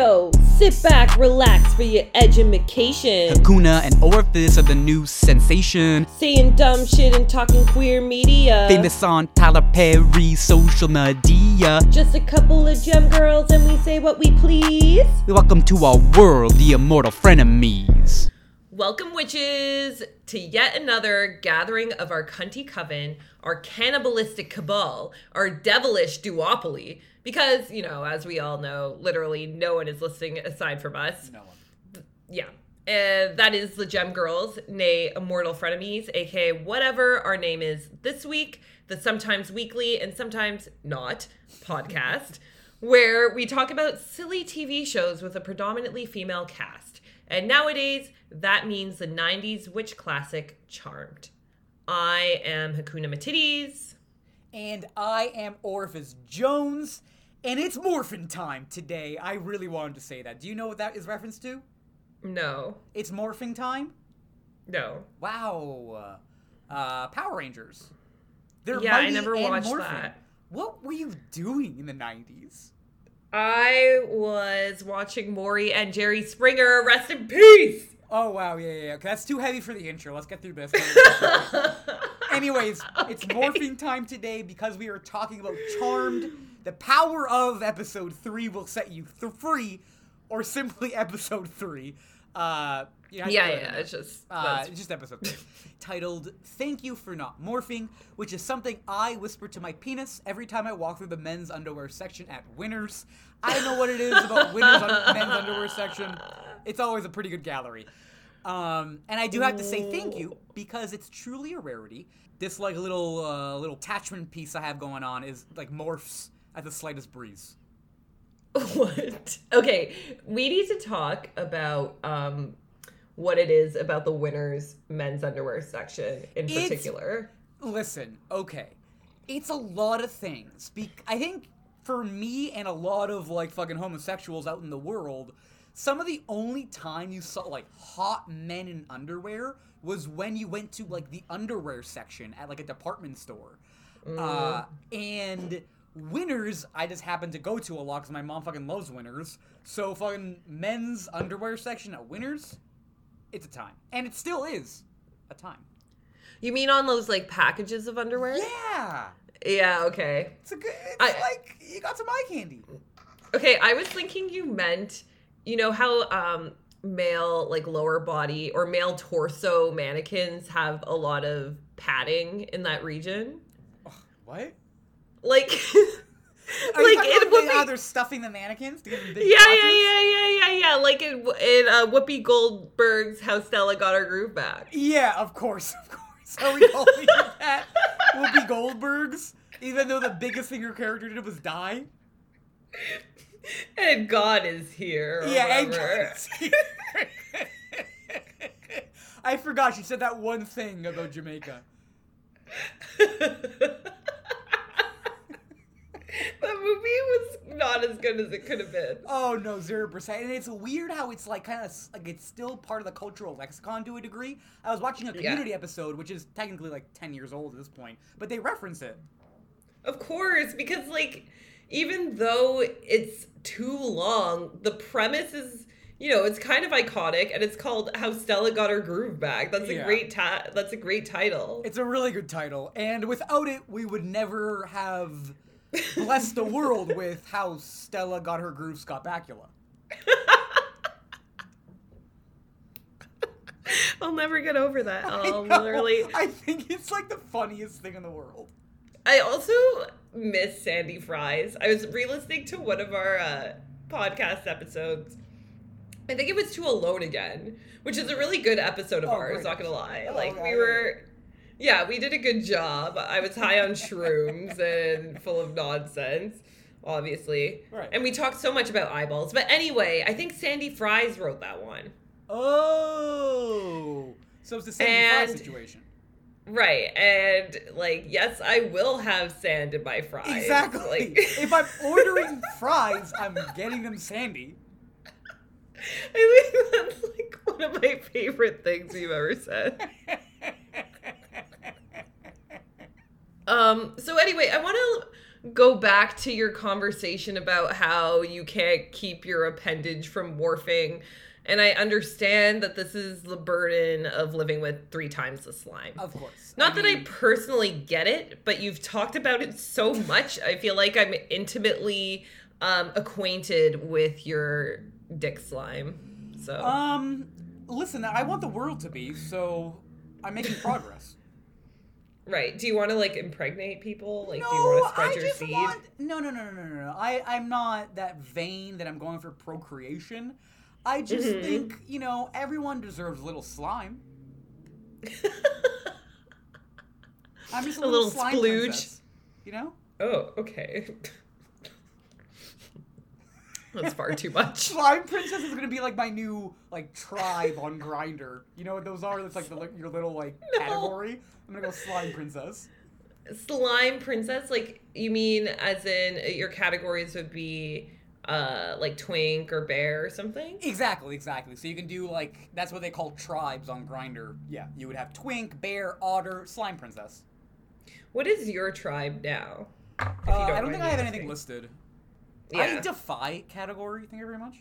Yo, sit back, relax for your education. Hakuna and Orifice are the new sensation. Saying dumb shit and talking queer media. Famous on Tyler Perry social media. Just a couple of gem girls and we say what we please. Welcome to our world, the immortal frenemies. Welcome, witches, to yet another gathering of our cunty coven, our cannibalistic cabal, our devilish duopoly. Because, you know, as we all know, literally no one is listening aside from us. No one. Yeah. Uh, that is the Gem Girls, nay, Immortal Frenemies, aka whatever our name is this week, the sometimes weekly and sometimes not podcast, where we talk about silly TV shows with a predominantly female cast. And nowadays, that means the 90s witch classic Charmed. I am Hakuna Matitties. And I am Orifice Jones, and it's morphin time today. I really wanted to say that. Do you know what that is reference to? No, It's morphing time? no. Wow. Uh, Power Rangers. They're Yeah, I never watched morphing. that. What were you doing in the 90s? I was watching Maury and Jerry Springer. Rest in peace! Oh, wow, yeah, yeah, yeah. Okay, That's too heavy for the intro. Let's get through this. Anyways, it's Okay. morphing time today because we are talking about Charmed. The power of episode three will set you th- free, or simply episode three. Uh, you have to Yeah, in yeah, it's just. Uh, it's just episode three, titled "Thank You for Not Morphing," which is something I whisper to my penis every time I walk through the men's underwear section at Winners. I don't know what it is about Winners un- men's underwear section. It's always a pretty good gallery. Um, and I do have to say thank you because it's truly a rarity. This like little uh, little attachment piece I have going on is like morphs at the slightest breeze. What? Okay, we need to talk about um, what it is about the winners men's underwear section in It's- particular. Listen, okay. It's a lot of things. Be- I think for me and a lot of like fucking homosexuals out in the world, some of the only time you saw like hot men in underwear was when you went to like the underwear section at like a department store. Uh, and Winners, I just happen to go to a lot because my mom fucking loves Winners. So fucking men's underwear section at Winners, it's a time, and it still is a time. You mean on those like packages of underwear? Yeah. Yeah, okay. It's a good. It's I- like you got some eye candy. Okay, I was thinking you meant, you know how um male like lower body or male torso mannequins have a lot of padding in that region? What? Like Are like you talking it about would how they're stuffing the mannequins to give them big Yeah, yeah, yeah, yeah, yeah, yeah. Like in in uh, Whoopi Goldberg's "How Stella Got Her Groove Back." Yeah, of course, of course. Are we calling it that? Whoopi Goldberg's, even though the biggest thing her character did was die. And God is here. Yeah, and whatever. I forgot she said that one thing about Jamaica. that movie was not as good as it could have been. Oh no, zero percent. And it's weird how it's like kind of like it's still part of the cultural lexicon to a degree. I was watching a Yeah. community episode, which is technically like ten years old at this point, but they reference it. Of course, because like even though it's too long, the premise is you know it's kind of iconic, and it's called "How Stella Got Her Groove Back." That's a Yeah. great ta- That's a great title. It's a really good title, and without it, we would never have blessed the world with how Stella got her groove Scott Bakula. I'll never get over that. I I'll know. literally. I think it's like the funniest thing in the world. I also miss Sandy Fries. I was re-listening to one of our uh, podcast episodes. I think it was to Alone Again, which is a really good episode of Oh, ours. great. Not gonna lie, Oh, like okay. we were, yeah, we did a good job. I was high on shrooms and full of nonsense, obviously, Right. and we talked so much about eyeballs. But anyway, I think Sandy Fries wrote that one. Oh, so it's the Sandy And- situation. Right, and like, yes, I will have sand in my fries. Exactly. Like, if I'm ordering fries, I'm getting them Sandy. I think that's like one of my favorite things you've ever said. Um, so anyway, I want to go back to your conversation about how you can't keep your appendage from morphing. And I understand that this is the burden of living with three times the slime. Of course. Not that I personally get it, but you've talked about it so much. I feel like I'm intimately um, acquainted with your dick slime. So Um, listen, I want the world to be, so I'm making progress. Right. Do you want to like impregnate people? Like, do you want to spread I your just seed? want. No, no, no, no, no, no, no. I, I'm not that vain that I'm going for procreation. I just Mhm. think, you know, everyone deserves a little slime. I'm just a, A little, little slime splooge. princess, You know? oh, okay. That's far too much. Slime princess is gonna be like my new like tribe on Grindr. You know what those are? That's like the, your little like No. category. I'm gonna go slime princess. Slime princess, like you mean as in uh, your categories would be uh like twink or bear or something? Exactly, exactly. So you can do like that's what they call tribes on Grindr. Yeah, you would have twink, bear, otter, slime princess. What is your tribe now? If Uh, I don't think I have anything listed. Yeah. I defy category. Thank you very much.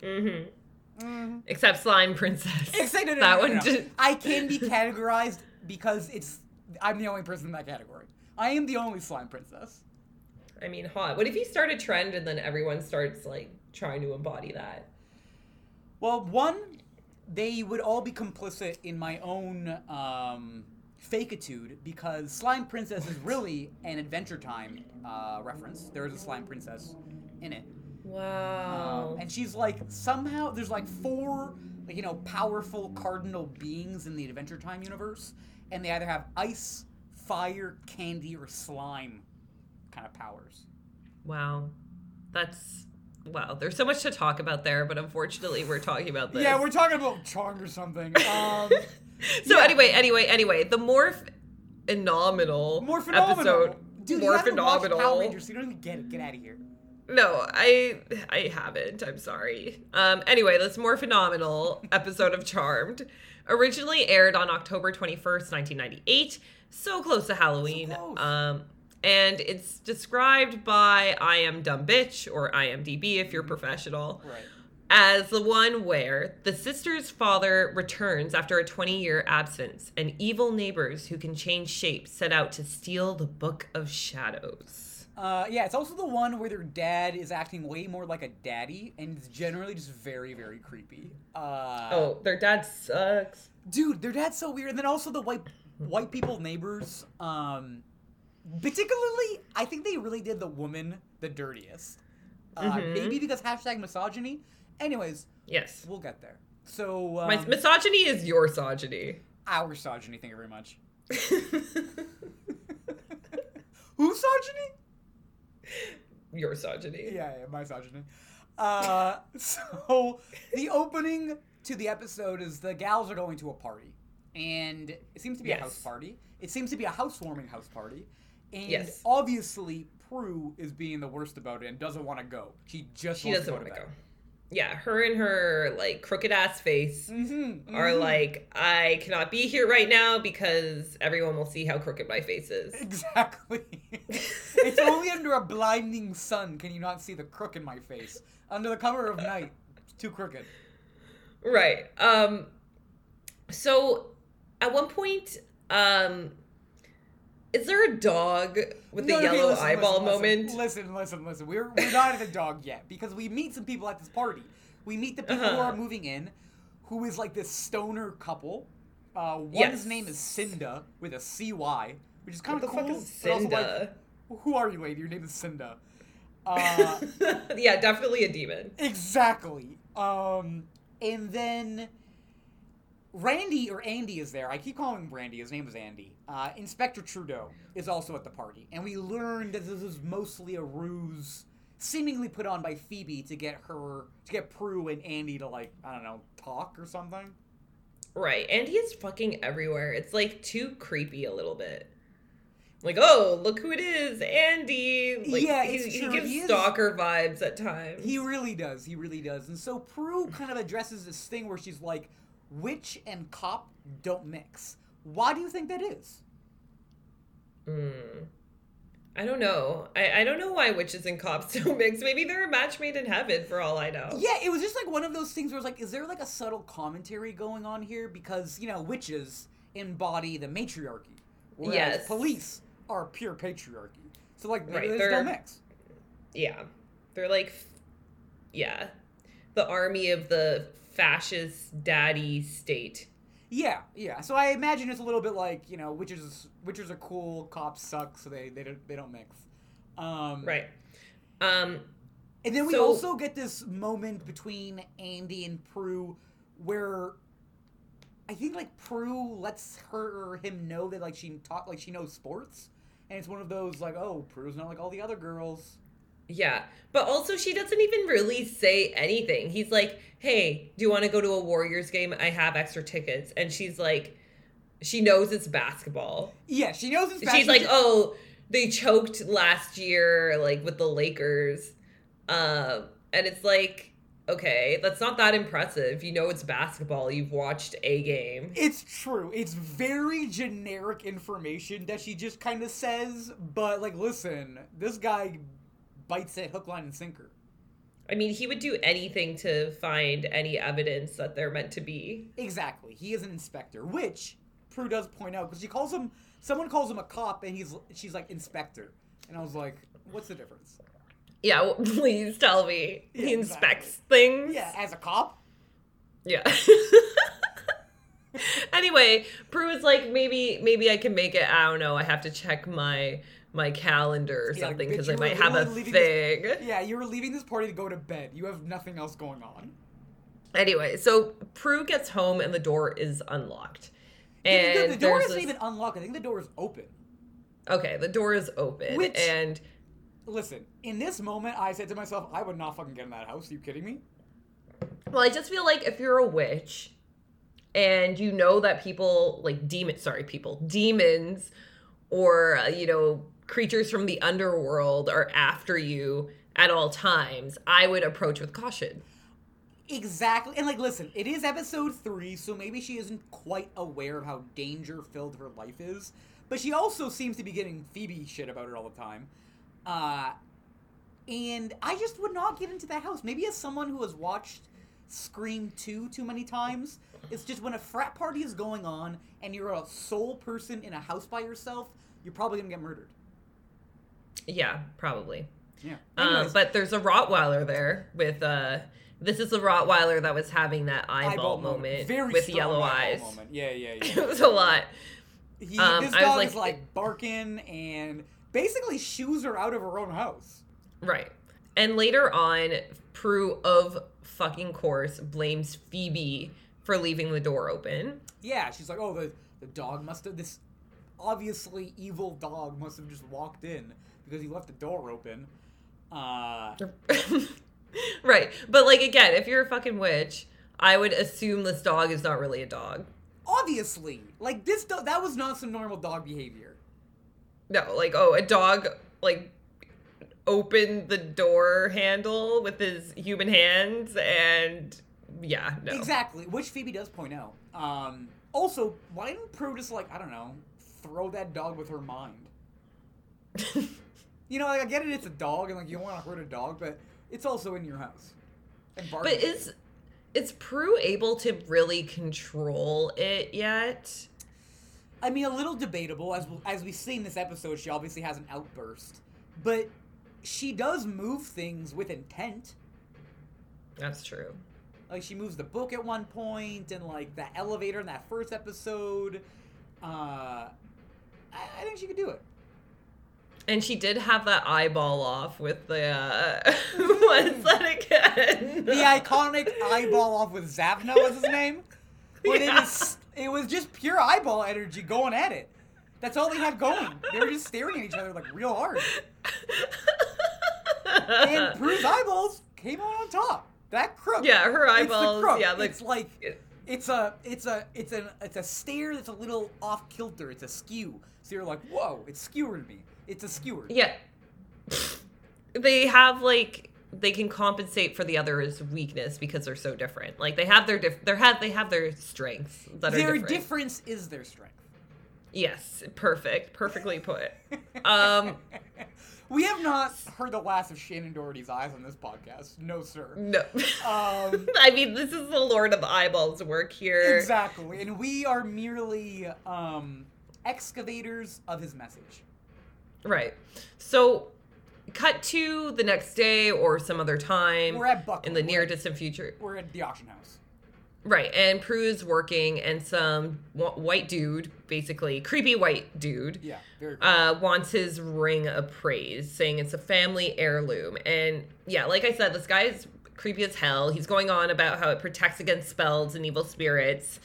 Mm-hmm. Mm-hmm. Except slime princess. Except no, no, that no, no, one. no. just- I can be categorized because it's I'm the only person in that category. I am the only slime princess. I mean, hot. What if you start a trend and then everyone starts like trying to embody that? Well, one, they would all be complicit in my own um, fakeitude because Slime Princess is really an Adventure Time uh, reference. There is a Slime Princess in it. Wow. Um, and she's like, somehow, there's like four, like, you know, powerful cardinal beings in the Adventure Time universe, and they either have ice, fire, candy, or slime kind of powers. wow. That's wow. There's so much to talk about there, but unfortunately, we're talking about this. Yeah, we're talking about Chong or something. Um, so yeah. anyway, anyway, anyway, the morph phenomenal more phenomenal. episode. Dude, more you haven't watched Power. Rangers, so you don't even get it. Get out of here. No, I I haven't. I'm sorry. Um anyway, this more phenomenal episode of Charmed originally aired on October 21st, 1998, so close to Halloween. close. Um and it's described by I am dumb bitch or IMDb if you're professional Right. As the one where the sister's father returns after a 20 year absence, and evil neighbors who can change shape set out to steal the Book of Shadows. Uh, yeah, it's also the one where their dad is acting way more like a daddy, and it's generally just very, very creepy. Uh, Oh, their dad sucks. dude, their dad's so weird. And then also the white white people neighbors. Um, particularly, I think they really did the woman the dirtiest. Uh, Mhm. Maybe because hashtag misogyny. Anyways, Yes. we'll get there. So um, My misogyny is your misogyny. our misogyny. Thank you very much. Who's misogyny? your misogyny. Yeah, yeah, misogyny. Uh, so the opening to the episode is the gals are going to a party, and it seems to be Yes. a house party. It seems to be a housewarming house party, and Yes. obviously Prue is being the worst about it and doesn't want to go. She just She wants doesn't to want to go. Yeah, her and her like crooked ass face Mhm, are mhm. like, I cannot be here right now because everyone will see how crooked my face is. Exactly. it's only under a blinding sun can you not see the crook in my face. Under the cover of night, it's too crooked. Right. Um so at one point, um is there a dog with the No, okay, yellow listen, eyeball listen, moment? Listen, listen, listen. We're we're not at the dog yet because we meet some people at this party. We meet the people who Uh-huh. are moving in, who is like this stoner couple. Uh, one's Yes. name is Cynda with a C Y, which is kind of the cool. fuck but like, who are you, lady? Your name is Cynda. Uh, yeah, definitely a demon. exactly. Um, and then Randy or Andy is there. I keep calling him Randy. His name is Andy. Uh, Inspector Trudeau is also at the party, and we learned that this is mostly a ruse, seemingly put on by Phoebe to get her to get Prue and Andy to like I don't know talk or something. Right. Andy is fucking everywhere. It's like too creepy a little bit. Like, oh, look who it is, Andy. Like, Yeah, he, he gives He stalker vibes at times. He really does. He really does. And so Prue kind of addresses this thing where she's like, "Witch and cop don't mix." Why do you think that is? Mm. I don't know. I, I don't know why witches and cops don't mix. Maybe they're a match made in heaven for all I know. Yeah, it was just like one of those things where it's like, is there like a subtle commentary going on here? Because, you know, witches embody the matriarchy, whereas Yes. police are pure patriarchy. So, like, maybe Right, they're- no mix. Yeah. They're like, yeah, the army of the fascist daddy state. Yeah, yeah. So I imagine it's a little bit like, you know, witches witches are cool, cops suck, so they, they, don't, they don't mix. Um, Right. Um, And then we So- also get this moment between Andy and Prue where I think like Prue lets her or him know that like she taught like she knows sports. And it's one of those like, oh, Prue's not like all the other girls. Yeah. But also, she doesn't even really say anything. He's like, hey, do you want to go to a Warriors game? I have extra tickets. And she's like, she knows it's basketball. Yeah, she knows it's basketball. she's like, oh, they choked last year, like with the Lakers. Um, and it's like, okay, that's not that impressive. You know, it's basketball. You've watched a game. It's true. It's very generic information that she just kind of says, but like, listen, this guy bites it hook, line, and sinker. I mean, he would do anything to find any evidence that they're meant to be. Exactly. He is an inspector, which Prue does point out because she calls him. Someone calls him a cop, and he's she's like inspector, and I was like, what's the difference? Yeah, well, please tell me. Yeah, he inspects things. Yeah, as a cop. Yeah. anyway, Prue is like, maybe, maybe I can make it. I don't know. I have to check my my calendar or Yeah, something because you I might have a thing. this- Yeah, you were leaving this party to go to bed. You have nothing else going on. Anyway, so Prue gets home and the door is unlocked. And the, the door isn't this- even unlocked. I think the door is open. okay, the door is open, Which- and Listen, in this moment, I said to myself, I would not fucking get in that house. Are you kidding me? well, I just feel like if you're a witch and you know that people like demon, sorry, people, demons, or uh, you know creatures from the underworld are after you at all times, I would approach with caution. Exactly. And like, listen, it is episode three, so maybe she isn't quite aware of how danger filled her life is. But she also seems to be getting Phoebe shit about it all the time. Uh, and I just would not get into that house. Maybe as someone who has watched Scream 2 too many times, it's just when a frat party is going on and you're a sole person in a house by yourself, you're probably gonna get murdered. Yeah, probably. Yeah. Um, but there's a Rottweiler there with uh this is the Rottweiler that was having that eyeball, moment, Very with yellow eyes. Moment. Yeah, yeah, yeah. it was a lot. He, Um, this I was dog like- is like barking and basically shoos her out of her own house. Right. And later on, Prue of fucking course blames Phoebe for leaving the door open. Yeah, she's like, oh, the, the dog must have, this obviously evil dog must have just walked in because he left the door open. Uh, right. But like again, if you're a fucking witch, I would assume this dog is not really a dog. obviously, like this, dog, that was not some normal dog behavior. No, like oh, a dog like opened the door handle with his human hands and yeah, no. Exactly, which Phoebe does point out. Um, also, why didn't Prue just like, I don't know, throw that dog with her mind? You know, like I get it, it's a dog, and like you don't want to hurt a dog, but it's also in your house. But is is Prue able to really control it yet? I mean, a little debatable. As as we see in this episode, she obviously has an outburst, but she does move things with intent. That's true. Like she moves the book at one point, and like the elevator in that first episode. Uh, I, I think she could do it. And she did have that eyeball off with the uh what's that again? The iconic eyeball off with Javna was his name. But it Yeah. was it was just pure eyeball energy going at it. That's all they had going. They were just staring at each other like real hard. And Prue's eyeballs came out on top. That crook. Yeah, her It's eyeballs, crook. yeah, like- it's like it's a it's a it's a it's a stare that's a little off kilter. It's a skew. So you're like, whoa, it's skewered me. It's a skewer. yeah. They have like they can compensate for the other's weakness because they're so different. Like they have their diff- they have they have their strengths that are Their different. difference is their strength. Yes, perfect. Perfectly put. Um We have not heard the last of Shannon Doherty's eyes on this podcast. No, sir. No. Um, I mean, this is the Lord of Eyeballs work here. exactly. And we are merely um, excavators of his message. Right. So, cut to the next day or some other time We're at Buckley. in the near distant future. We're at the auction house. Right. And Prue's working, and some white dude, basically, creepy white dude, Yeah, cool. uh, wants his ring appraised, saying it's a family heirloom. And yeah, like I said, this guy is creepy as hell. He's going on about how it protects against spells and evil spirits,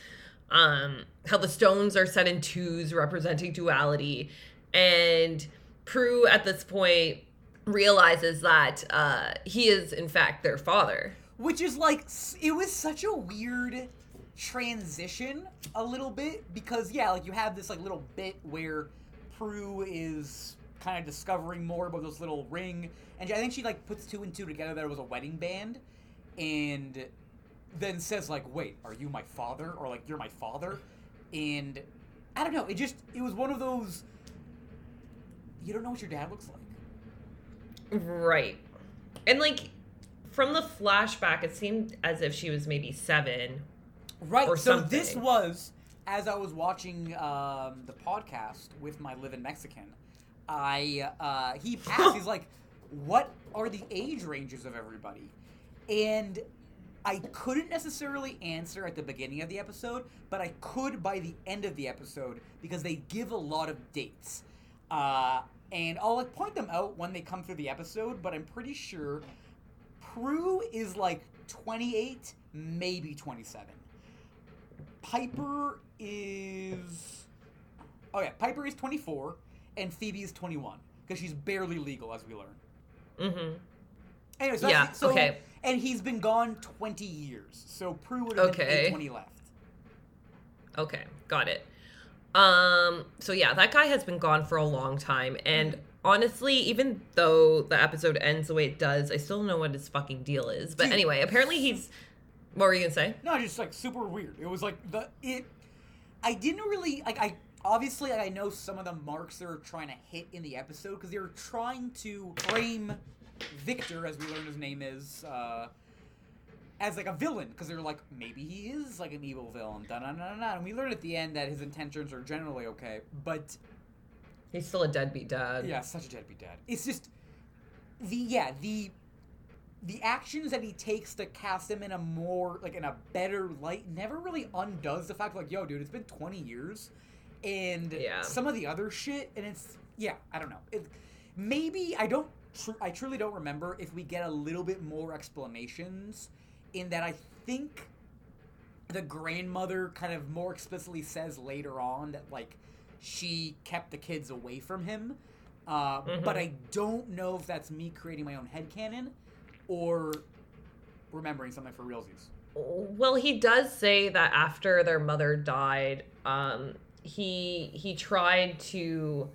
um, how the stones are set in twos, representing duality. And Prue, at this point, realizes that uh, he is, in fact, their father. Which is like, it was such a weird transition a little bit because, yeah, like you have this like little bit where Prue is kind of discovering more about this little ring. And I think she like puts two and two together that it was a wedding band. And then says like, wait, are you my father? Or like, you're my father? And I don't know. It just, it was one of those, you don't know what your dad looks like. Right. And like from the flashback, it seemed as if she was maybe seven. Right. so this was as I was watching um, the podcast with my live in Mexican. I uh, he asked, he's like, "What are the age ranges of everybody?" And I couldn't necessarily answer at the beginning of the episode, but I could by the end of the episode because they give a lot of dates. Uh, and I'll like point them out when they come through the episode, but I'm pretty sure Prue is like 28, maybe 27. Piper is. Oh, yeah. Piper is 24, and Phoebe is 21, because she's barely legal, as we learn. Mm-hmm. Anyway, so, Yeah, that's- so okay. And he's been gone 20 years, so Prue would have been Okay. when he left. Okay, got it. Um, so yeah, that guy has been gone for a long time, and honestly, even though the episode ends the way it does, I still don't know what his fucking deal is. But Dude. anyway, apparently he's. What were you gonna say? No, just like super weird. It was like the it. I didn't really like. I obviously I know some of the marks they're trying to hit in the episode because they were trying to frame Victor, as we learn his name is, uh, as like a villain because they're like maybe he is like an evil villain. Da da da da. And we learn at the end that his intentions are generally okay, but He's still a deadbeat dad. yeah, such a deadbeat dad. It's just the yeah the the actions that he takes to cast him in a more like in a better light never really undoes the fact like yo dude it's been 20 years and Yeah. some of the other shit and it's yeah i don't know it, maybe i don't tr- i truly don't remember if we get a little bit more explanations in that i think the grandmother kind of more explicitly says later on that like she kept the kids away from him uh, but Mhm. i don't know if that's me creating my own head headcanon or remembering something for realsies Well, he does say that after their mother died, um, he he tried to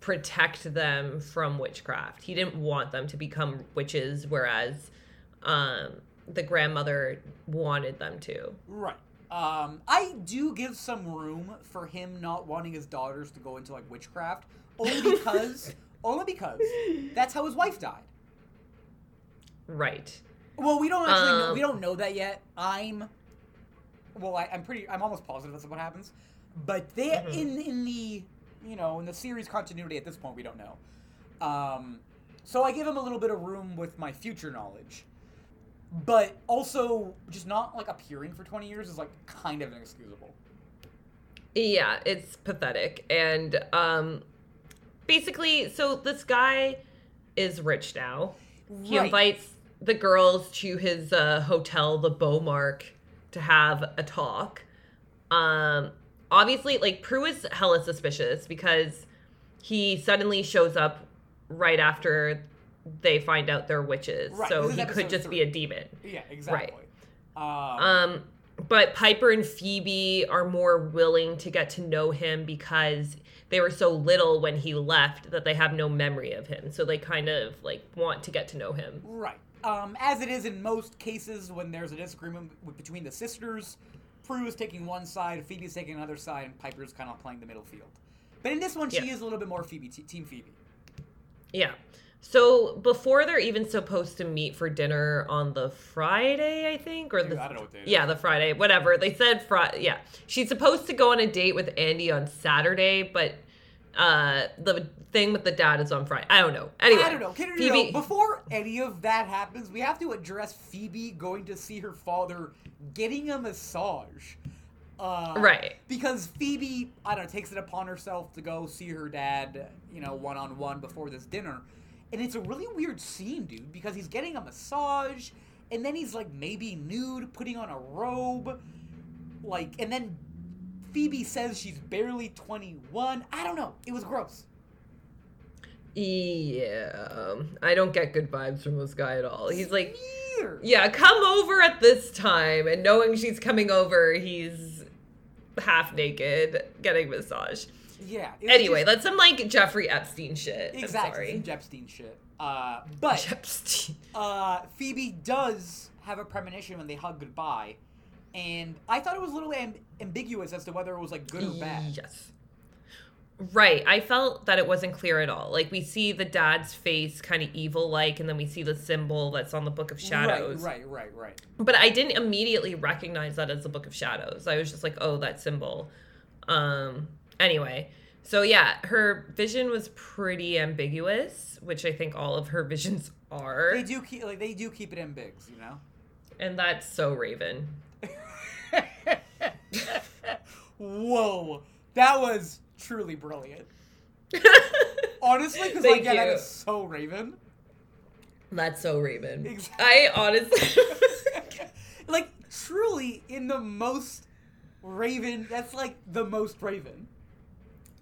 protect them from witchcraft. He didn't want them to become witches, whereas um, the grandmother wanted them to. right um, i do give some room for him not wanting his daughters to go into like witchcraft only because only because that's how his wife died Right. Well, we don't actually know, Um, we don't know that yet. I'm well, I, I'm pretty I'm almost positive that's what happens. But they Mhm. in in the you know in the series continuity at this point we don't know. Um, so I give him a little bit of room with my future knowledge, but also just not like appearing for 20 years is like kind of inexcusable. Yeah, it's pathetic. And um basically, so this guy is rich now. He invites the girls to his uh, hotel, the Beaumark, to have a talk. Um obviously like Prue is hella suspicious because he suddenly shows up right after they find out they're witches. Right, So he could just three. be a demon. Yeah, exactly. Um, Um, but Piper and Phoebe are more willing to get to know him because they were so little when he left that they have no memory of him. So they kind of like want to get to know him. Right. Um, as it is in most cases when there's a disagreement between the sisters, Prue is taking one side, Phoebe's taking another side, and Piper's kind of playing the middle field. But in this one, she Yeah. is a little bit more Phoebe, t- Team Phoebe. Yeah. So before they're even supposed to meet for dinner on the Friday, I think, or the I don't know what day it yeah, the Friday, whatever they said. Friday, yeah, she's supposed to go on a date with Andy on Saturday, but uh, the thing with the dad is on Friday. I don't know. Anyway, I don't know. No, Phoebe- no, before any of that happens, we have to address Phoebe going to see her father getting a massage. Uh, Right. Because Phoebe, I don't know, takes it upon herself to go see her dad, you know, one on one before this dinner. And it's a really weird scene, dude, because he's getting a massage, and then he's like maybe nude, putting on a robe. Like, and then Phoebe says she's barely 21. I don't know. It was gross. Yeah, I don't get good vibes from this guy at all. He's like, yeah, come over at this time, and knowing she's coming over, he's half naked getting massage. Yeah. Anyway, just- that's some like Jeffrey Epstein shit. exactly some Jepstein shit. Uh, but. Epstein. uh, Phoebe does have a premonition when they hug goodbye, and I thought it was a little amb- ambiguous as to whether it was like good or bad. Yes. Right. I felt that it wasn't clear at all. Like we see the dad's face kind of evil like and then we see the symbol that's on the book of shadows. Right, right, right, right. But I didn't immediately recognize that as the book of shadows. I was just like, "Oh, that symbol." Um anyway, so yeah, her vision was pretty ambiguous, which I think all of her visions are. They do keep like they do keep it in bigs, you know. And that's so Raven. Whoa, that was truly brilliant. Honestly, because like yeah, that you. is so Raven. That's so Raven. Exactly. I honestly like truly in the most Raven. That's like the most Raven.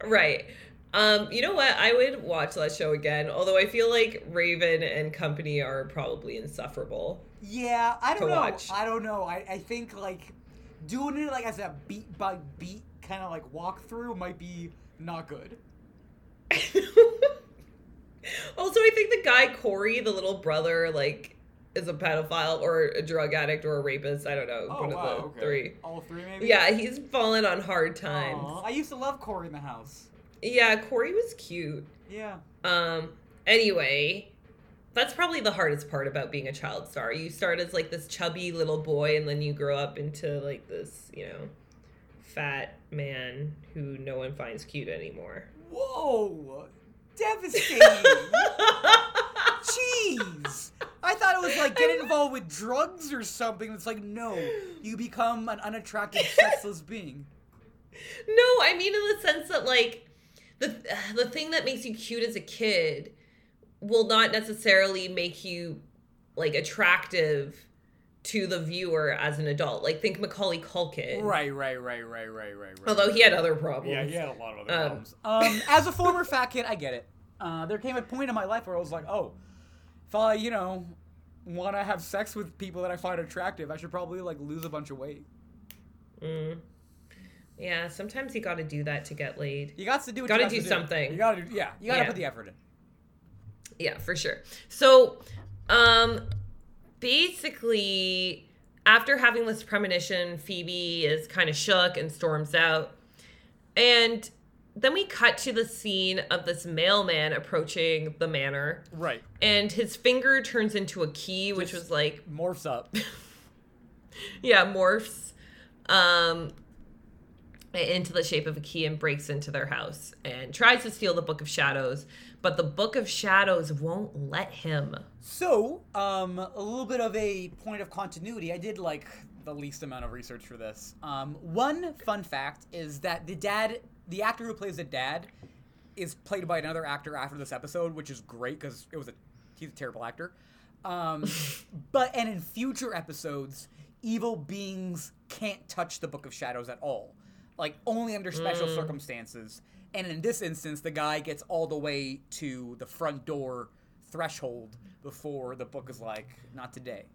Right. Um, you know what? I would watch that show again, although I feel like Raven and company are probably insufferable. Yeah, I don't know. watch. I don't know. I, I think like doing it like as a beat by beat kind of like walkthrough might be not good. also, I think the guy Corey, the little brother, like is a pedophile or a drug addict or a rapist. I don't know. Oh one wow, of the okay. three. All three maybe. Yeah, he's fallen on hard times. Aw, I used to love Corey in the house. Yeah, Corey was cute. Yeah. Um, anyway, that's probably the hardest part about being a child star. You start as like this chubby little boy, and then you grow up into like this, you know, fat man who no one finds cute anymore. Whoa, devastating. Jeez. I thought it was like getting involved with drugs or something. It's like no, you become an unattractive, sexless being. No, I mean in the sense that like the the thing that makes you cute as a kid will not necessarily make you like attractive to the viewer as an adult. Like think Macaulay Culkin. Right, right, right, right, right, right, right. Although he had other problems. Yeah, he had a lot of other Um, problems. Um, as a former fat kid, I get it. Uh, there came a point in my life where I was like, oh, if I, you know, want to have sex with people that I find attractive, I should probably like lose a bunch of weight. Mm. Yeah, sometimes you got to do that to get laid. You got to do. Got do something. You got to, yeah, you got to Yeah. put the effort in. Yeah, for sure. So, um, basically, after having this premonition, Phoebe is kind of shook and storms out. And then we cut to the scene of this mailman approaching the manor, Right. and his finger turns into a key, which Just- was like Morphs up. yeah, morphs um into the shape of a key and breaks into their house and tries to steal the book of shadows, but the book of shadows won't let him. So, um, a little bit of a point of continuity. I did like the least amount of research for this. Um, one fun fact is that the dad, the actor who plays the dad, is played by another actor after this episode, which is great because it was a he's a terrible actor. Um, but and in future episodes, evil beings can't touch the Book of Shadows at all, like only under special circumstances. And in this instance, the guy gets all the way to the front door threshold before the book is like, not today.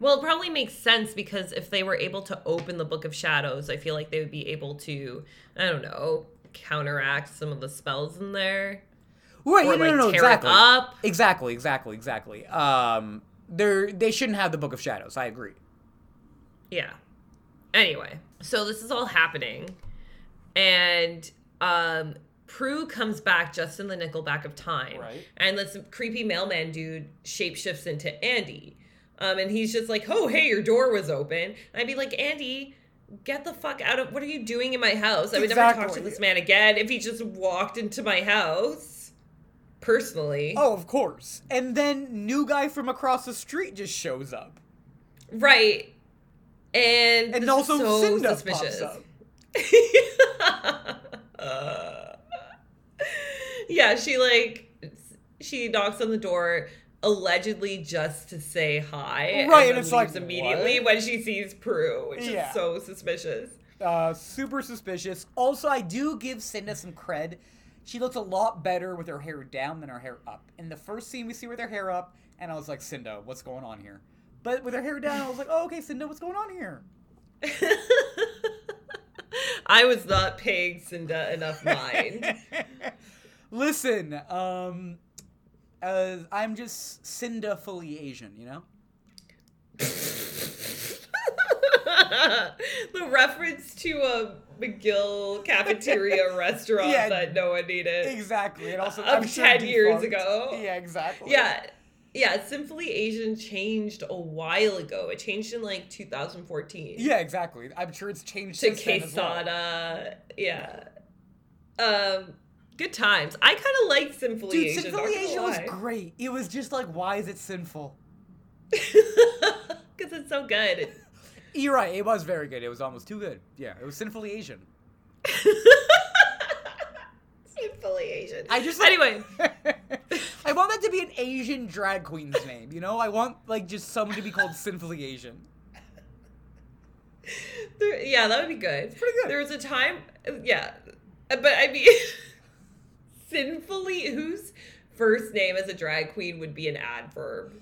Well, it probably makes sense because if they were able to open the book of shadows, I feel like they would be able to, I don't know, counteract some of the spells in there. Right, Or, no, like, no, no, exactly. up. Exactly, exactly, exactly. Um, they're, they shouldn't have the Book of Shadows. I agree. Yeah. Anyway, so this is all happening, and um, Prue comes back just in the nickelback of time. Right. And this creepy mailman dude shapeshifts into Andy. Um, and he's just like, oh, hey, your door was open. And I'd be like, Andy, get the fuck out of, what are you doing in my house? I would never talk to this man again if he just walked into my house. Personally. Oh, of course. And then new guy from across the street just shows up. Right. And, And also so Cynda suspicious. up. yeah, she like she knocks on the door allegedly just to say hi. Right, and then it's like, immediately what? when she sees Prue, which Yeah. is so suspicious. Uh, super suspicious. Also, I do give Cynda some cred. She looks a lot better with her hair down than her hair up. In the first scene, we see with her hair up, and I was like, Cynda, what's going on here? But with her hair down, I was like, oh, okay, Cynda, what's going on here? I was not paying Cynda enough mind. Listen, um, uh, I'm just Cinda fully Asian, you know? the reference to a McGill cafeteria restaurant Yeah. that no one needed. Exactly. And also, Of I'm sure 10 years defunct. ago. Yeah, exactly. Yeah. Yeah, Simply Asian changed a while ago. It changed in like 2014. Yeah, exactly. I'm sure it's changed To since then as well. Yeah. Um good times. I kind of like Simply Dude, Asian. Sinfully Asian was great. It was just like, why is it sinful? Cuz it's so good. You're right. It was very good. It was almost too good. Yeah, it was sinfully Asian. Simply Asian. I just like- Anyway, I want that to be an Asian drag queen's name. You know, I want like just someone to be called sinfully Asian. there, yeah, that would be good. pretty good. There was a time yeah. But I mean sinfully whose first name as a drag queen would be an adverb?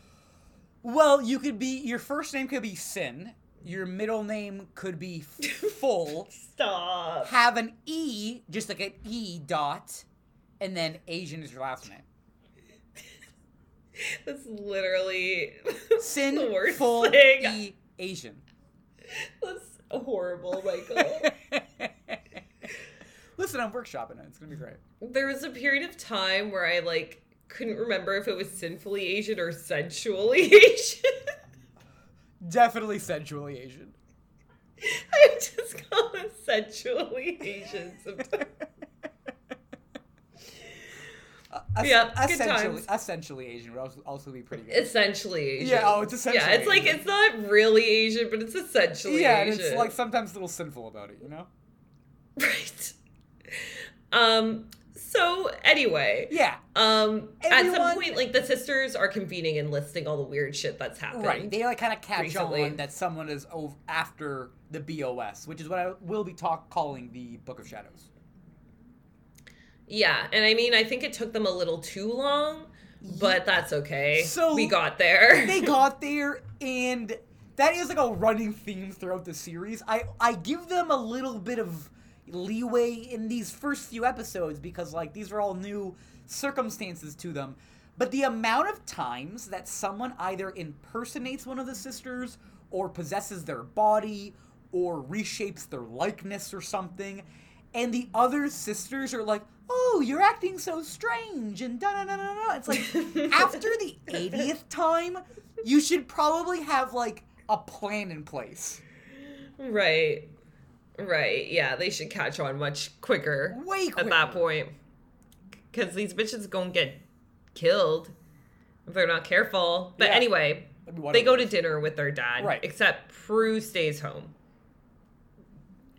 Well, you could be your first name could be Sin. Your middle name could be full. Stop. have an E, just like an E dot, and then Asian is your last name. That's literally Sin the worst full thing. E Asian. That's horrible, Michael. Listen, I'm workshopping it. It's gonna be great. there was a period of time where I like couldn't remember if it was sinfully Asian or sensually Asian. Definitely sensually Asian. I just call it sensually Asian sometimes. Es- Yeah, good essentially, times. essentially Asian would also, also be pretty good. Essentially Asian. Yeah, oh, it's essentially Yeah, it's like Asian. it's not really Asian, but it's essentially Asian. yeah, and it's like sometimes a little sinful about it, you know? right. Um. So anyway, Yeah, Um, at some point, like the sisters are convening and listing all the weird shit that's happened. right. They like kind of catch recently. on that someone is over after the BOS, which is what I will be talk calling the Book of Shadows. Yeah, and I mean, I think it took them a little too long, but that's okay. So- we got there. they got there and that is like a running theme throughout the series i i give them a little bit of leeway in these first few episodes because like these are all new circumstances to them. But the amount of times that someone either impersonates one of the sisters or possesses their body or reshapes their likeness or something and the other sisters are like oh you're acting so strange and da da da da da. It's like after the 80th time you should probably have like a plan in place. Right, right. Yeah, they should catch on much quicker way quicker at that point, because these bitches gonna get killed if they're not careful. But Yeah. anyway, I mean, what they go to dinner with their dad, Right. Except Prue stays home.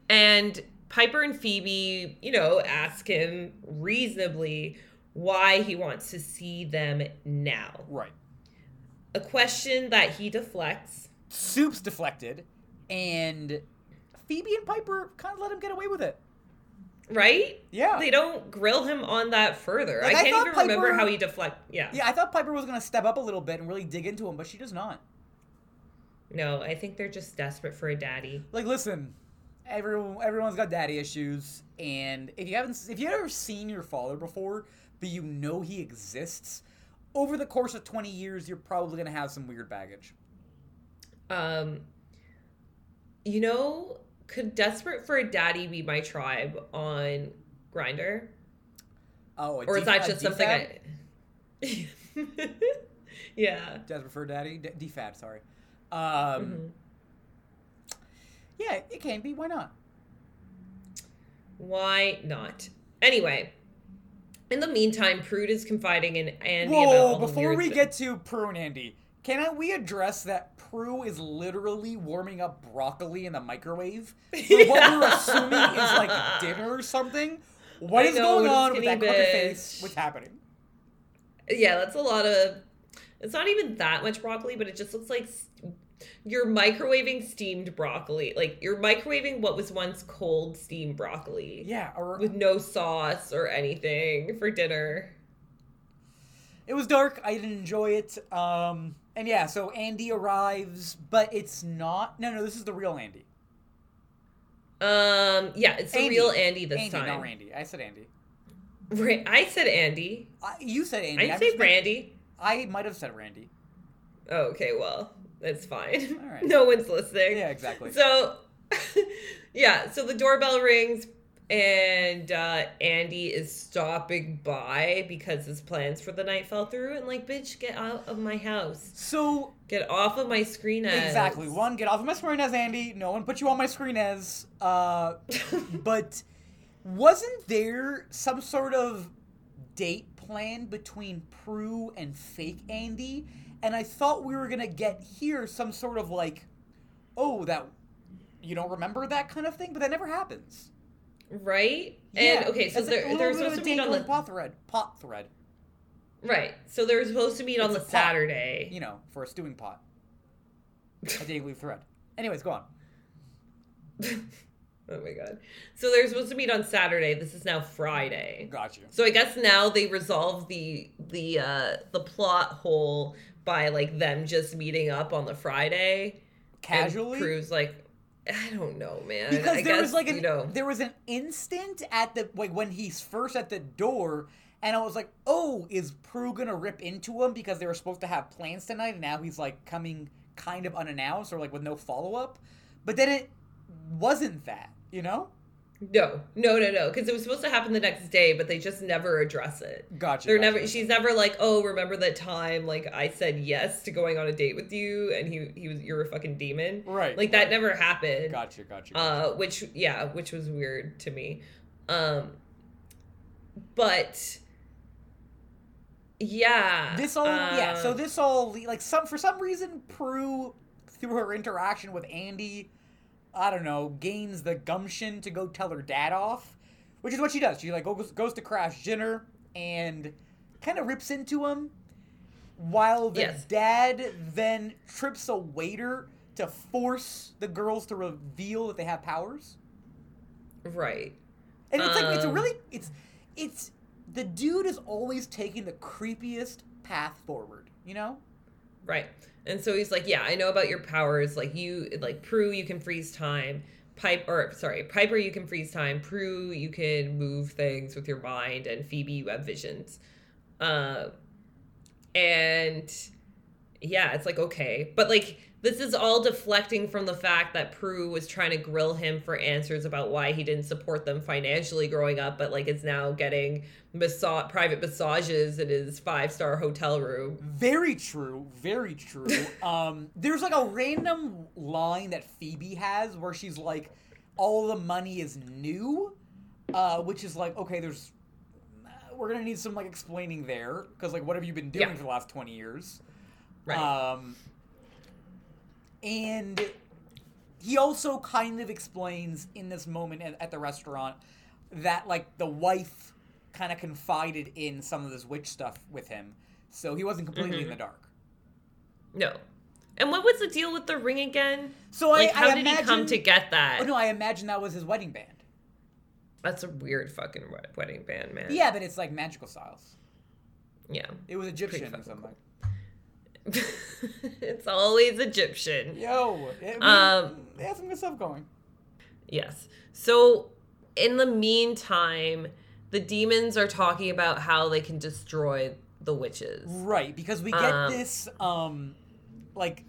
And Piper and Phoebe, you know, ask him reasonably why he wants to see them now. right A question that he deflects. soup's deflected and phoebe and piper kind of let him get away with it Right? Yeah. They don't grill him on that further. Like, I I can't thought even remember how he deflect. Yeah. yeah i thought piper was gonna step up a little bit and really dig into him but she does not No, I think they're just desperate for a daddy. like listen everyone everyone's got daddy issues and if you haven't if you've ever seen your father before but you know he exists over the course of 20 years you're probably going to have some weird baggage Um, you know, could desperate for a daddy be my tribe on Grindr? Oh, a or is that just something I? yeah. Does prefer daddy? D- DFAB, sorry. Um, Mm-hmm. Yeah, it can be. Why not? Why not? Anyway, in the meantime, Prue is confiding in Andy about Whoa! the Before we get to Prue and Andy, can I, we address that Prue is literally warming up broccoli in the microwave for what we're assuming is like dinner or something? What I is know, going on with that crooked face? What's happening? Yeah, that's a lot of. It's not even that much broccoli, but it just looks like you're microwaving steamed broccoli. Like you're microwaving what was once cold steamed broccoli Yeah, or with no sauce or anything for dinner. It was dark. I didn't enjoy it. Um, and yeah, so Andy arrives, but it's not. No, no, this is the real Andy. Um, yeah, it's the Andy. real Andy this Andy, time. not Randy. I said Andy. Ra- I said Andy. I, you said Andy. I say Randy. I might have said Randy. Oh, okay, well, that's fine. All right. no one's listening. Yeah, exactly. So, yeah, so the doorbell rings and uh, Andy is stopping by because his plans for the night fell through. And, like, bitch, get out of my house. So Get off of my screen as. exactly, one, get off of my screen as Andy. No one put you on my screen as. Uh, but wasn't there some sort of date plan between Prue and fake Andy? And I thought we were gonna get here some sort of like, oh, that you don't remember that kind of thing, but that never happens. Right? Yeah, and, okay, so it's they're, they're supposed to meet on the. pot thread. Pot thread, Right. So they're supposed to meet on the pot. Saturday. you know, for a stewing pot. A dangling thread. Anyways, go on. Oh my god. So they're supposed to meet on Saturday. This is now Friday. Got you. So I guess now they resolve the the uh the plot hole by like them just meeting up on the Friday. Casually. And Prue's like, I don't know, man. because I there guess, was like an you know there was an instant at the like when he's first at the door and I was like, "Oh, is Prue going to rip into him because they were supposed to have plans tonight and now he's like coming kind of unannounced or like with no follow-up?" But then it wasn't that, you know? No, no, no, no, because it was supposed to happen the next day, but they just never address it. Gotcha. They're gotcha. never. She's never like, oh, remember that time? Like I said yes to going on a date with you, and he he was you're a fucking demon. Right, Like that never happened. Gotcha, gotcha. gotcha. uh which yeah which was weird to me um but yeah this all yeah, so uh, this all like some for some reason Prue through her interaction with Andy I don't know, gains the gumption to go tell her dad off, which is what she does. She like goes, goes to crash dinner and kind of rips into him, while the Yes. dad then trips a waiter to force the girls to reveal that they have powers. right And it's like it's a Um, really it's it's the dude is always taking the creepiest path forward, you know? Right. And so he's like yeah i know about your powers. Like you like prue you can freeze time. Pipe or sorry piper you can freeze time. Prue you can move things with your mind and phoebe you have visions. Uh and yeah it's like okay. But like this is all deflecting from the fact that prue was trying to grill him for answers about why he didn't support them financially growing up but like is now getting private massages in his five star hotel room Very true, very true. um, there's like a random line that Phoebe has where she's like, "All the money is new," uh, which is like, okay, there's uh, we're gonna need some like explaining there because like, what have you been doing Yeah. for the last twenty years? right Um, and he also kind of explains in this moment at, at the restaurant that like the wife kind of confided in some of this witch stuff with him, so he wasn't completely Mm-hmm. in the dark. no and what was the deal with the ring again So like I, how I did he come to get that Oh no, I imagine that was his wedding band. that's a weird fucking wedding band man Yeah, but it's like magical styles. yeah It was Egyptian or something. it's always egyptian Yo, it, Um, they had some good stuff going. Yes. So in the meantime, the demons are talking about how they can destroy the witches. Right, because we get Um, this um like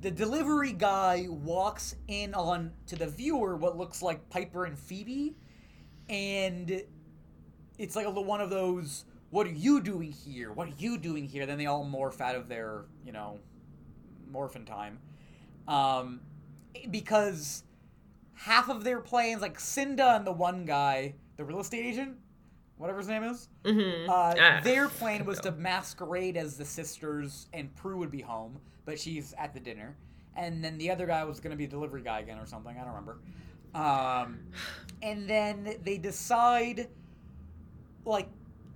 the delivery guy walks in on to the viewer what looks like Piper and Phoebe and it's like a, one of those. What are you doing here? What are you doing here? Then they all morph out of their, you know, morphin time, um, because half of their plans, like Cynda and the one guy, the real estate agent, whatever his name is, Mm-hmm. uh, Ah, their plan was to masquerade as the sisters, and Prue would be home, but she's at the dinner. And then the other guy was going to be a delivery guy again or something. I don't remember. Um, and then they decide, like,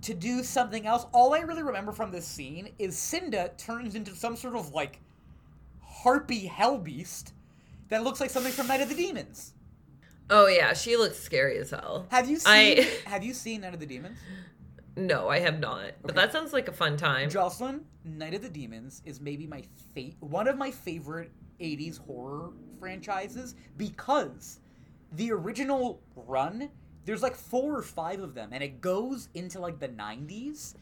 to do something else. All I really remember from this scene is Cynda turns into some sort of, like, harpy hell beast that looks like something from Night of the Demons. Oh yeah, she looks scary as hell. Have you seen? I- Have you seen Night of the Demons? No, I have not. But that sounds like a fun time. Jocelyn, Night of the Demons is maybe my fa- one of my favorite 80s horror franchises because the original run, there's like four or five of them, and it goes into like the 90s,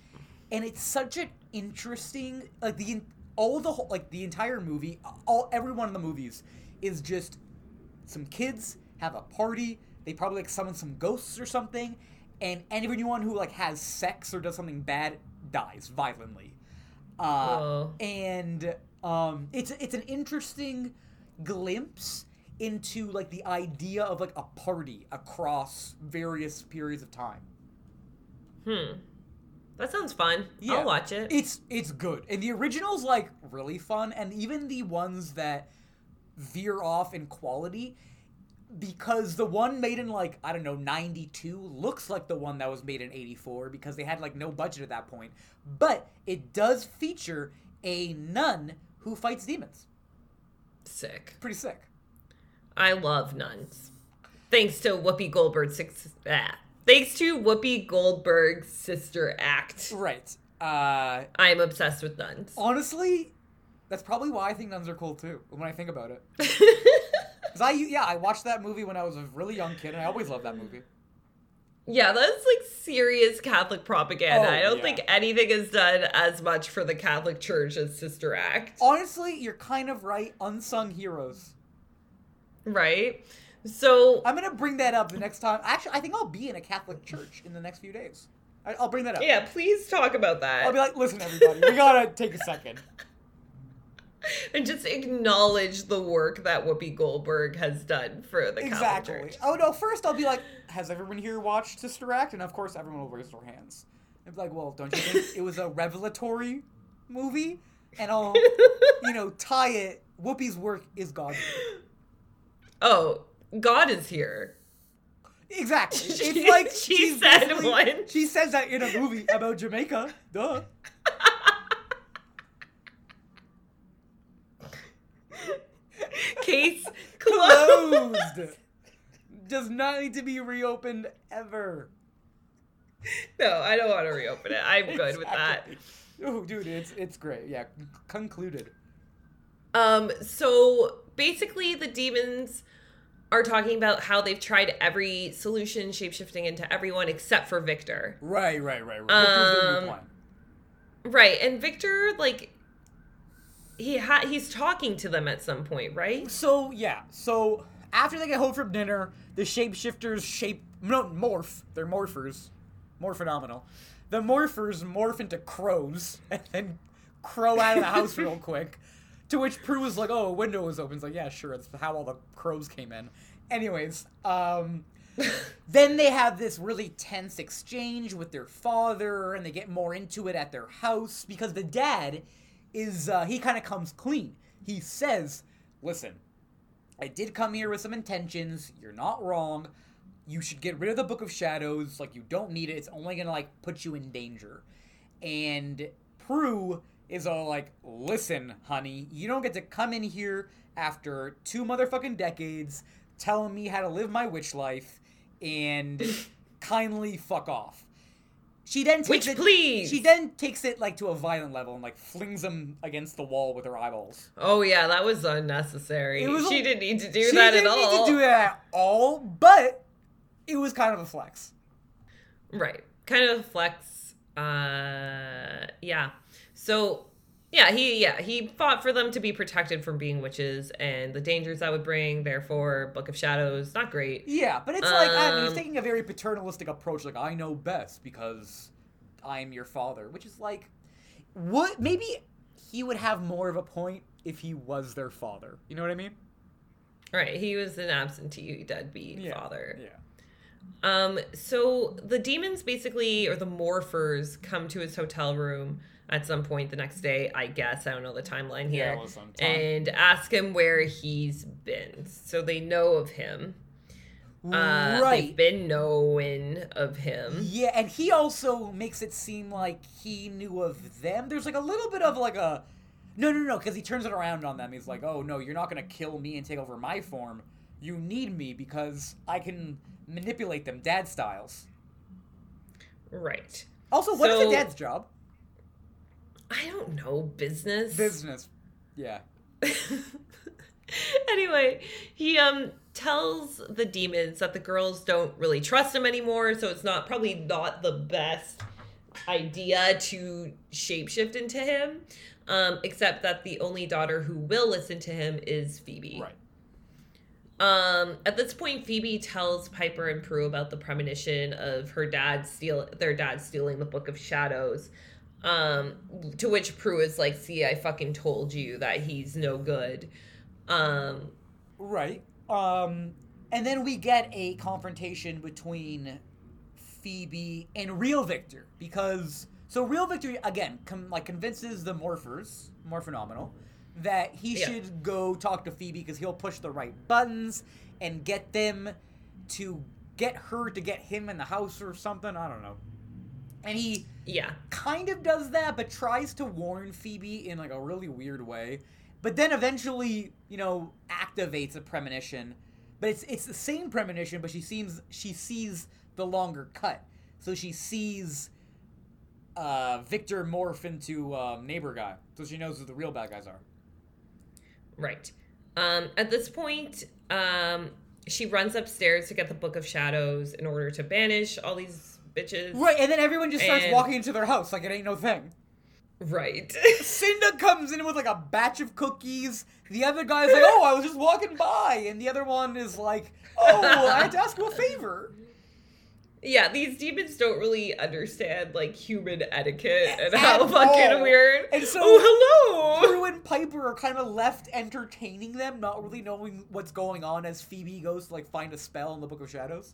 and it's such an interesting like the all the whole like the entire movie, all every one of the movies is just some kids have a party. They probably like summon some ghosts or something, and anyone who like has sex or does something bad dies violently. Uh, and um, it's it's an interesting glimpse into like the idea of like a party across various periods of time. Hmm. That sounds fun. Yeah. I'll watch it. It's it's good, and the original's like really fun, and even the ones that veer off in quality, because the one made in like I don't know '92 looks like the one that was made in '84 because they had like no budget at that point, but it does feature a nun who fights demons. Sick. Pretty sick. I love nuns. Thanks to Whoopi Goldberg's six, ah, thanks to Whoopi Goldberg's sister act. Right. Uh, I'm obsessed with nuns. honestly, that's probably why I think nuns are cool too. When I think about it, because I yeah I watched that movie when I was a really young kid, and I always loved that movie. yeah, that's like serious Catholic propaganda. Oh, I don't yeah. think anything is done as much for the Catholic Church as Sister Act. Honestly, you're kind of right. Unsung heroes. Right? So I'm gonna bring that up the next time. Actually, I think I'll be in a Catholic church in the next few days. I, I'll bring that up. yeah, please talk about that. I'll be like, listen, everybody, we gotta take a second. and just acknowledge the work that Whoopi Goldberg has done for the exactly. Catholic Church. Oh no, first I'll be like, has everyone here watched Sister Act? And of course, everyone will raise their hands. And be like, well, don't you think it was a revelatory movie? And I'll, you know, tie it. Whoopi's work is God's work. Oh, God is here. Exactly. She- It's like she said one. She says that in a movie about Jamaica. Duh. Case closed. Closed. Does not need to be reopened ever. No, I don't want to reopen it. I'm good with that. Oh, dude, it's it's great. Yeah, concluded. Um, so basically, the demons are talking about how they've tried every solution, shapeshifting into everyone except for Victor. Right, right, right, right. Victor's their new Um. Right, and Victor, like, he ha- he's talking to them at some point, right? So yeah, so after they get home from dinner, the shapeshifters shape no morph. They're morphers, morphinominal. The morphers morph into crows and then crow out of the house real quick. To which Prue was like, "Oh, a window was open." It's like, "Yeah, sure. That's how all the crows came in." Anyways, um, then they have this really tense exchange with their father, and they get more into it at their house because the dad is uh, he kind of comes clean. He says, "Listen, I did come here with some intentions. You're not wrong. You should get rid of the Book of Shadows. Like you don't need it. It's only gonna like put you in danger." And Prue is all like, "Listen, honey, you don't get to come in here after two motherfucking decades telling me how to live my witch life and kindly fuck off." She then takes Witch, it, please! She then takes it like to a violent level and like flings him against the wall with her eyeballs. Oh yeah, that was unnecessary. Was she a- didn't need to do that at all. she didn't need to do that at all, but it was kind of a flex. Right. Kind of a flex. Uh yeah. So Yeah, he yeah he fought for them to be protected from being witches and the dangers that would bring. Therefore, Book of Shadows not great. Yeah, but it's like I mean, he's Um, taking a very paternalistic approach. Like I know best because I'm your father, which is like, what? Maybe he would have more of a point if he was their father. You know what I mean? Right, he was an absentee deadbeat father. Yeah. Um, so the demons basically, or the morphers, come to his hotel room at some point the next day. I guess I don't know the timeline here, Yeah, listen, time- and ask him where he's been. So they know of him. Uh, right. They've been knowing of him. Yeah, and he also makes it seem like he knew of them. There's like a little bit of like a no, no, no, because he turns it around on them. He's like, "Oh no, you're not gonna kill me and take over my form. You need me because I can manipulate them, dad styles." Right. Also, what is So- a dad's job? I don't know business. Business. Yeah. anyway, he um tells the demons that the girls don't really trust him anymore, so it's not probably not the best idea to shapeshift into him. Um, except that the only daughter who will listen to him is Phoebe. Right. Um, at this point, Phoebe tells Piper and Prue about the premonition of her dad steal their dad stealing the Book of Shadows. Um, to which Prue is like, "See, I fucking told you that he's no good." Um, Right. Um, and then we get a confrontation between Phoebe and Real Victor because so Real Victor again com- like convinces the Morphers, morphinominal, that he Yeah. should go talk to Phoebe because he'll push the right buttons and get them to get her to get him in the house or something. I don't know. And he yeah, kind of does that, but tries to warn Phoebe in like a really weird way. But then eventually, you know, activates a premonition. But it's it's the same premonition, but she seems she sees the longer cut. So she sees uh, Victor morph into um, neighbor guy. So she knows who the real bad guys are. right. Um, at this point, um, she runs upstairs to get the Book of Shadows in order to banish all these bitches. Right, and then everyone just starts And- walking into their house like it ain't no thing. Right. Cynda comes in with like a batch of cookies. The other guy's like, "Oh, I was just walking by," and the other one is like, "Oh, I had to ask you a favor." yeah, these demons don't really understand like human etiquette and At how fucking all. weird. And so- oh, hello. Prue and Piper are kind of left entertaining them, not really knowing what's going on as Phoebe goes to like find a spell in the Book of Shadows.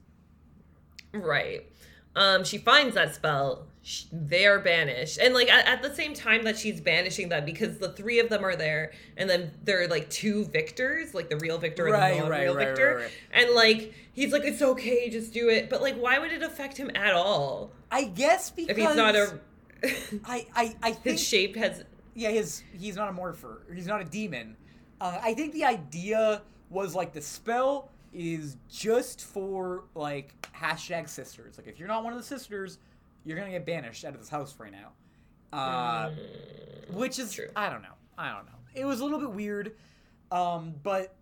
Right. Um, she finds that spell. They're banished, and like at, at the same time that she's banishing them, because the three of them are there, and then there are like two victors, like the real victor and the non-real right, victor, right, right. and like he's like, it's okay, just do it. But like, why would it affect him at all I guess because if he's not a I I I think his shape has yeah, his he's not a morpher. He's not a demon. Uh, I think the idea was like the spell is just for like hashtag sisters. Like if you're not one of the sisters, you're gonna get banished out of this house right now. Uh, which is True. I don't know. I don't know. It was a little bit weird, um, but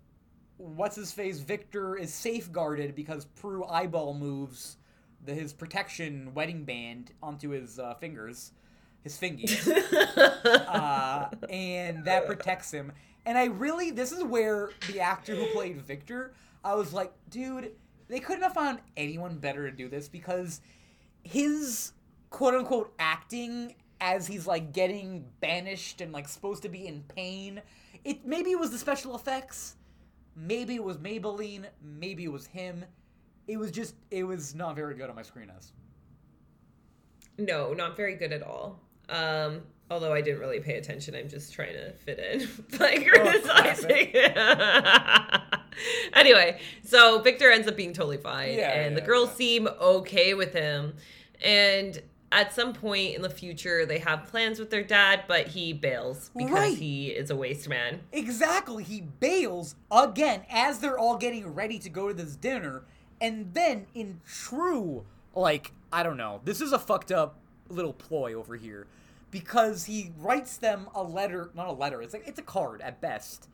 what's his face? Victor is safeguarded because Prue eyeball moves the, his protection wedding band onto his uh, fingers, his fingies uh, and that protects him. And I really, this is where the actor who played Victor, I was like, dude, they couldn't have found anyone better to do this because his quote unquote acting as he's like getting banished and like supposed to be in pain. It maybe it was the special effects, maybe it was Maybelline, maybe it was him. It was just, it was not very good on my screen as. no, not very good at all. Um, although I didn't really pay attention, I'm just trying to fit in by criticizing. anyway, so Victor ends up being totally fine, Yeah, and the girls yeah. seem okay with him. And at some point in the future, they have plans with their dad, but he bails because Right. he is a waste man. Exactly. He bails again as they're all getting ready to go to this dinner. And then, in true, like, I don't know, this is a fucked up little ploy over here. Because he writes them a letter, not a letter, it's like it's a card at best,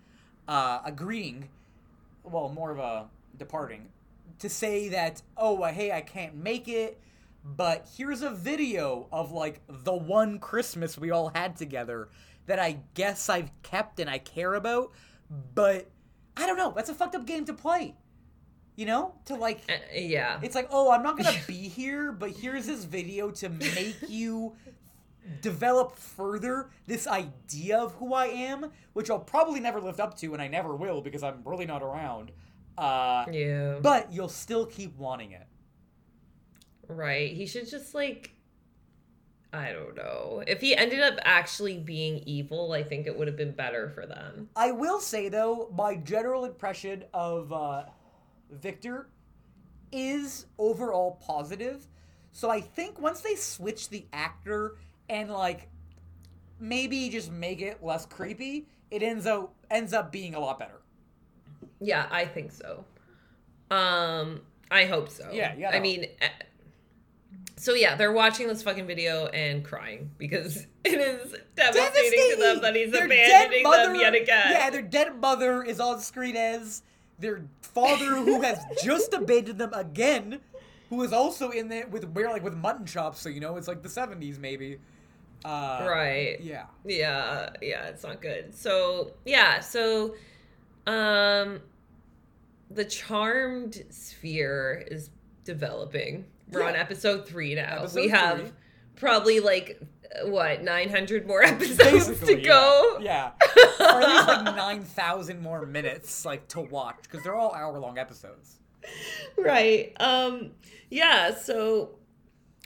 uh, agreeing, well, more of a departing, to say that, oh, uh, hey, I can't make it, but here's a video of like the one Christmas we all had together that I guess I've kept and I care about, but I don't know. That's a fucked up game to play. You know? To like Uh, yeah. it's like, "Oh, I'm not to be here, but here's this video to make you develop further this idea of who I am, which I'll probably never live up to and I never will because I'm really not around." Uh yeah. but you'll still keep wanting it. Right. He should just like I don't know. If he ended up actually being evil, I think it would have been better for them. I will say though, my general impression of uh, Victor is overall positive. So I think once they switch the actor and like maybe just make it less creepy, it ends up ends up being a lot better. Yeah, I think so. Um, I hope so. Yeah, gotta I mean, eh, so yeah, they're watching this fucking video and crying because it is devastating, to them that he's Their abandoning dead them yet again. Yeah, their dead mother is on screen as their father, who has just abandoned them again, who is also in there with wear like with mutton chops. So you know, it's like the seventies maybe. Uh, right. Yeah. Yeah, yeah, it's not good. So yeah, so um the charmed sphere is developing. We're on episode three now. Episode we have three. probably like what, nine hundred more episodes Basically, to yeah. go. Yeah. or at least like nine thousand more minutes like to watch because they're all hour long episodes. right. Um yeah, so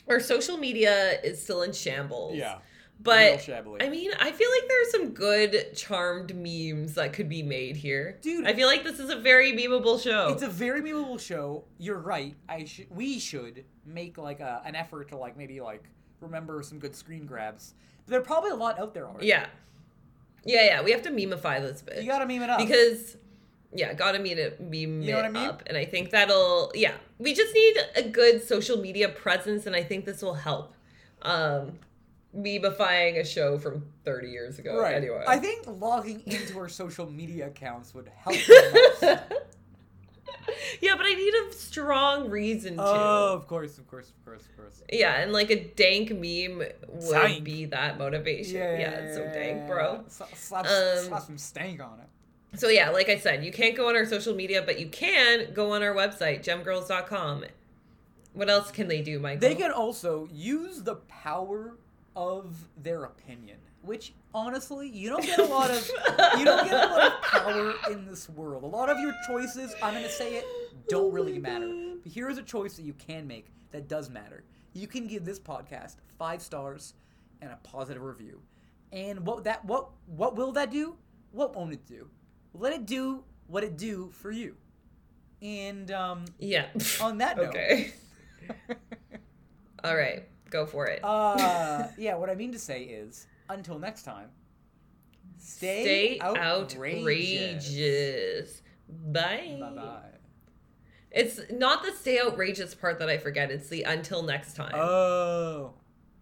our social media is still in shambles. Yeah. But. I mean, I feel like there's some good charmed memes that could be made here. Dude. I feel like this is a very memeable show. It's a very memeable show. You're right. I should. We should make like a, an effort to like maybe like remember some good screen grabs. But there are probably a lot out there already. yeah. Yeah, yeah. We have to memify this bit. You gotta meme it up. because yeah, gotta meet it meme You know I mean? up. And I think that'll yeah. We just need a good social media presence and I think this will help. Um memifying a show from 30 years ago. right. Anyway. I think logging into our social media accounts would help. yeah, but I need a strong reason to. oh, of course, of course, of course, of course. Yeah, and like a dank meme would be that motivation. Yeah, it's so dank, bro. Sla- Slap, Um, slap some stank on it. So yeah, like I said, you can't go on our social media, but you can go on our website, gemgirls.com. What else can they do, Michael? They can also use the power of their opinion, which honestly, you don't get a lot of you don't get a lot of power in this world. A lot of your choices, I'm going to say it, don't Oh really matter. God. But here is a choice that you can make that does matter. You can give this podcast 5 stars and a positive review. And what that what what will that do? What won't it do? Let it do what it do for you. And um Yeah. on that note, okay. All right, go for it. Uh, yeah, what I mean to say is, until next time, stay, Stay outrageous. outrageous. Bye. Bye bye. It's not the stay outrageous part that I forget. It's the until next time. Oh.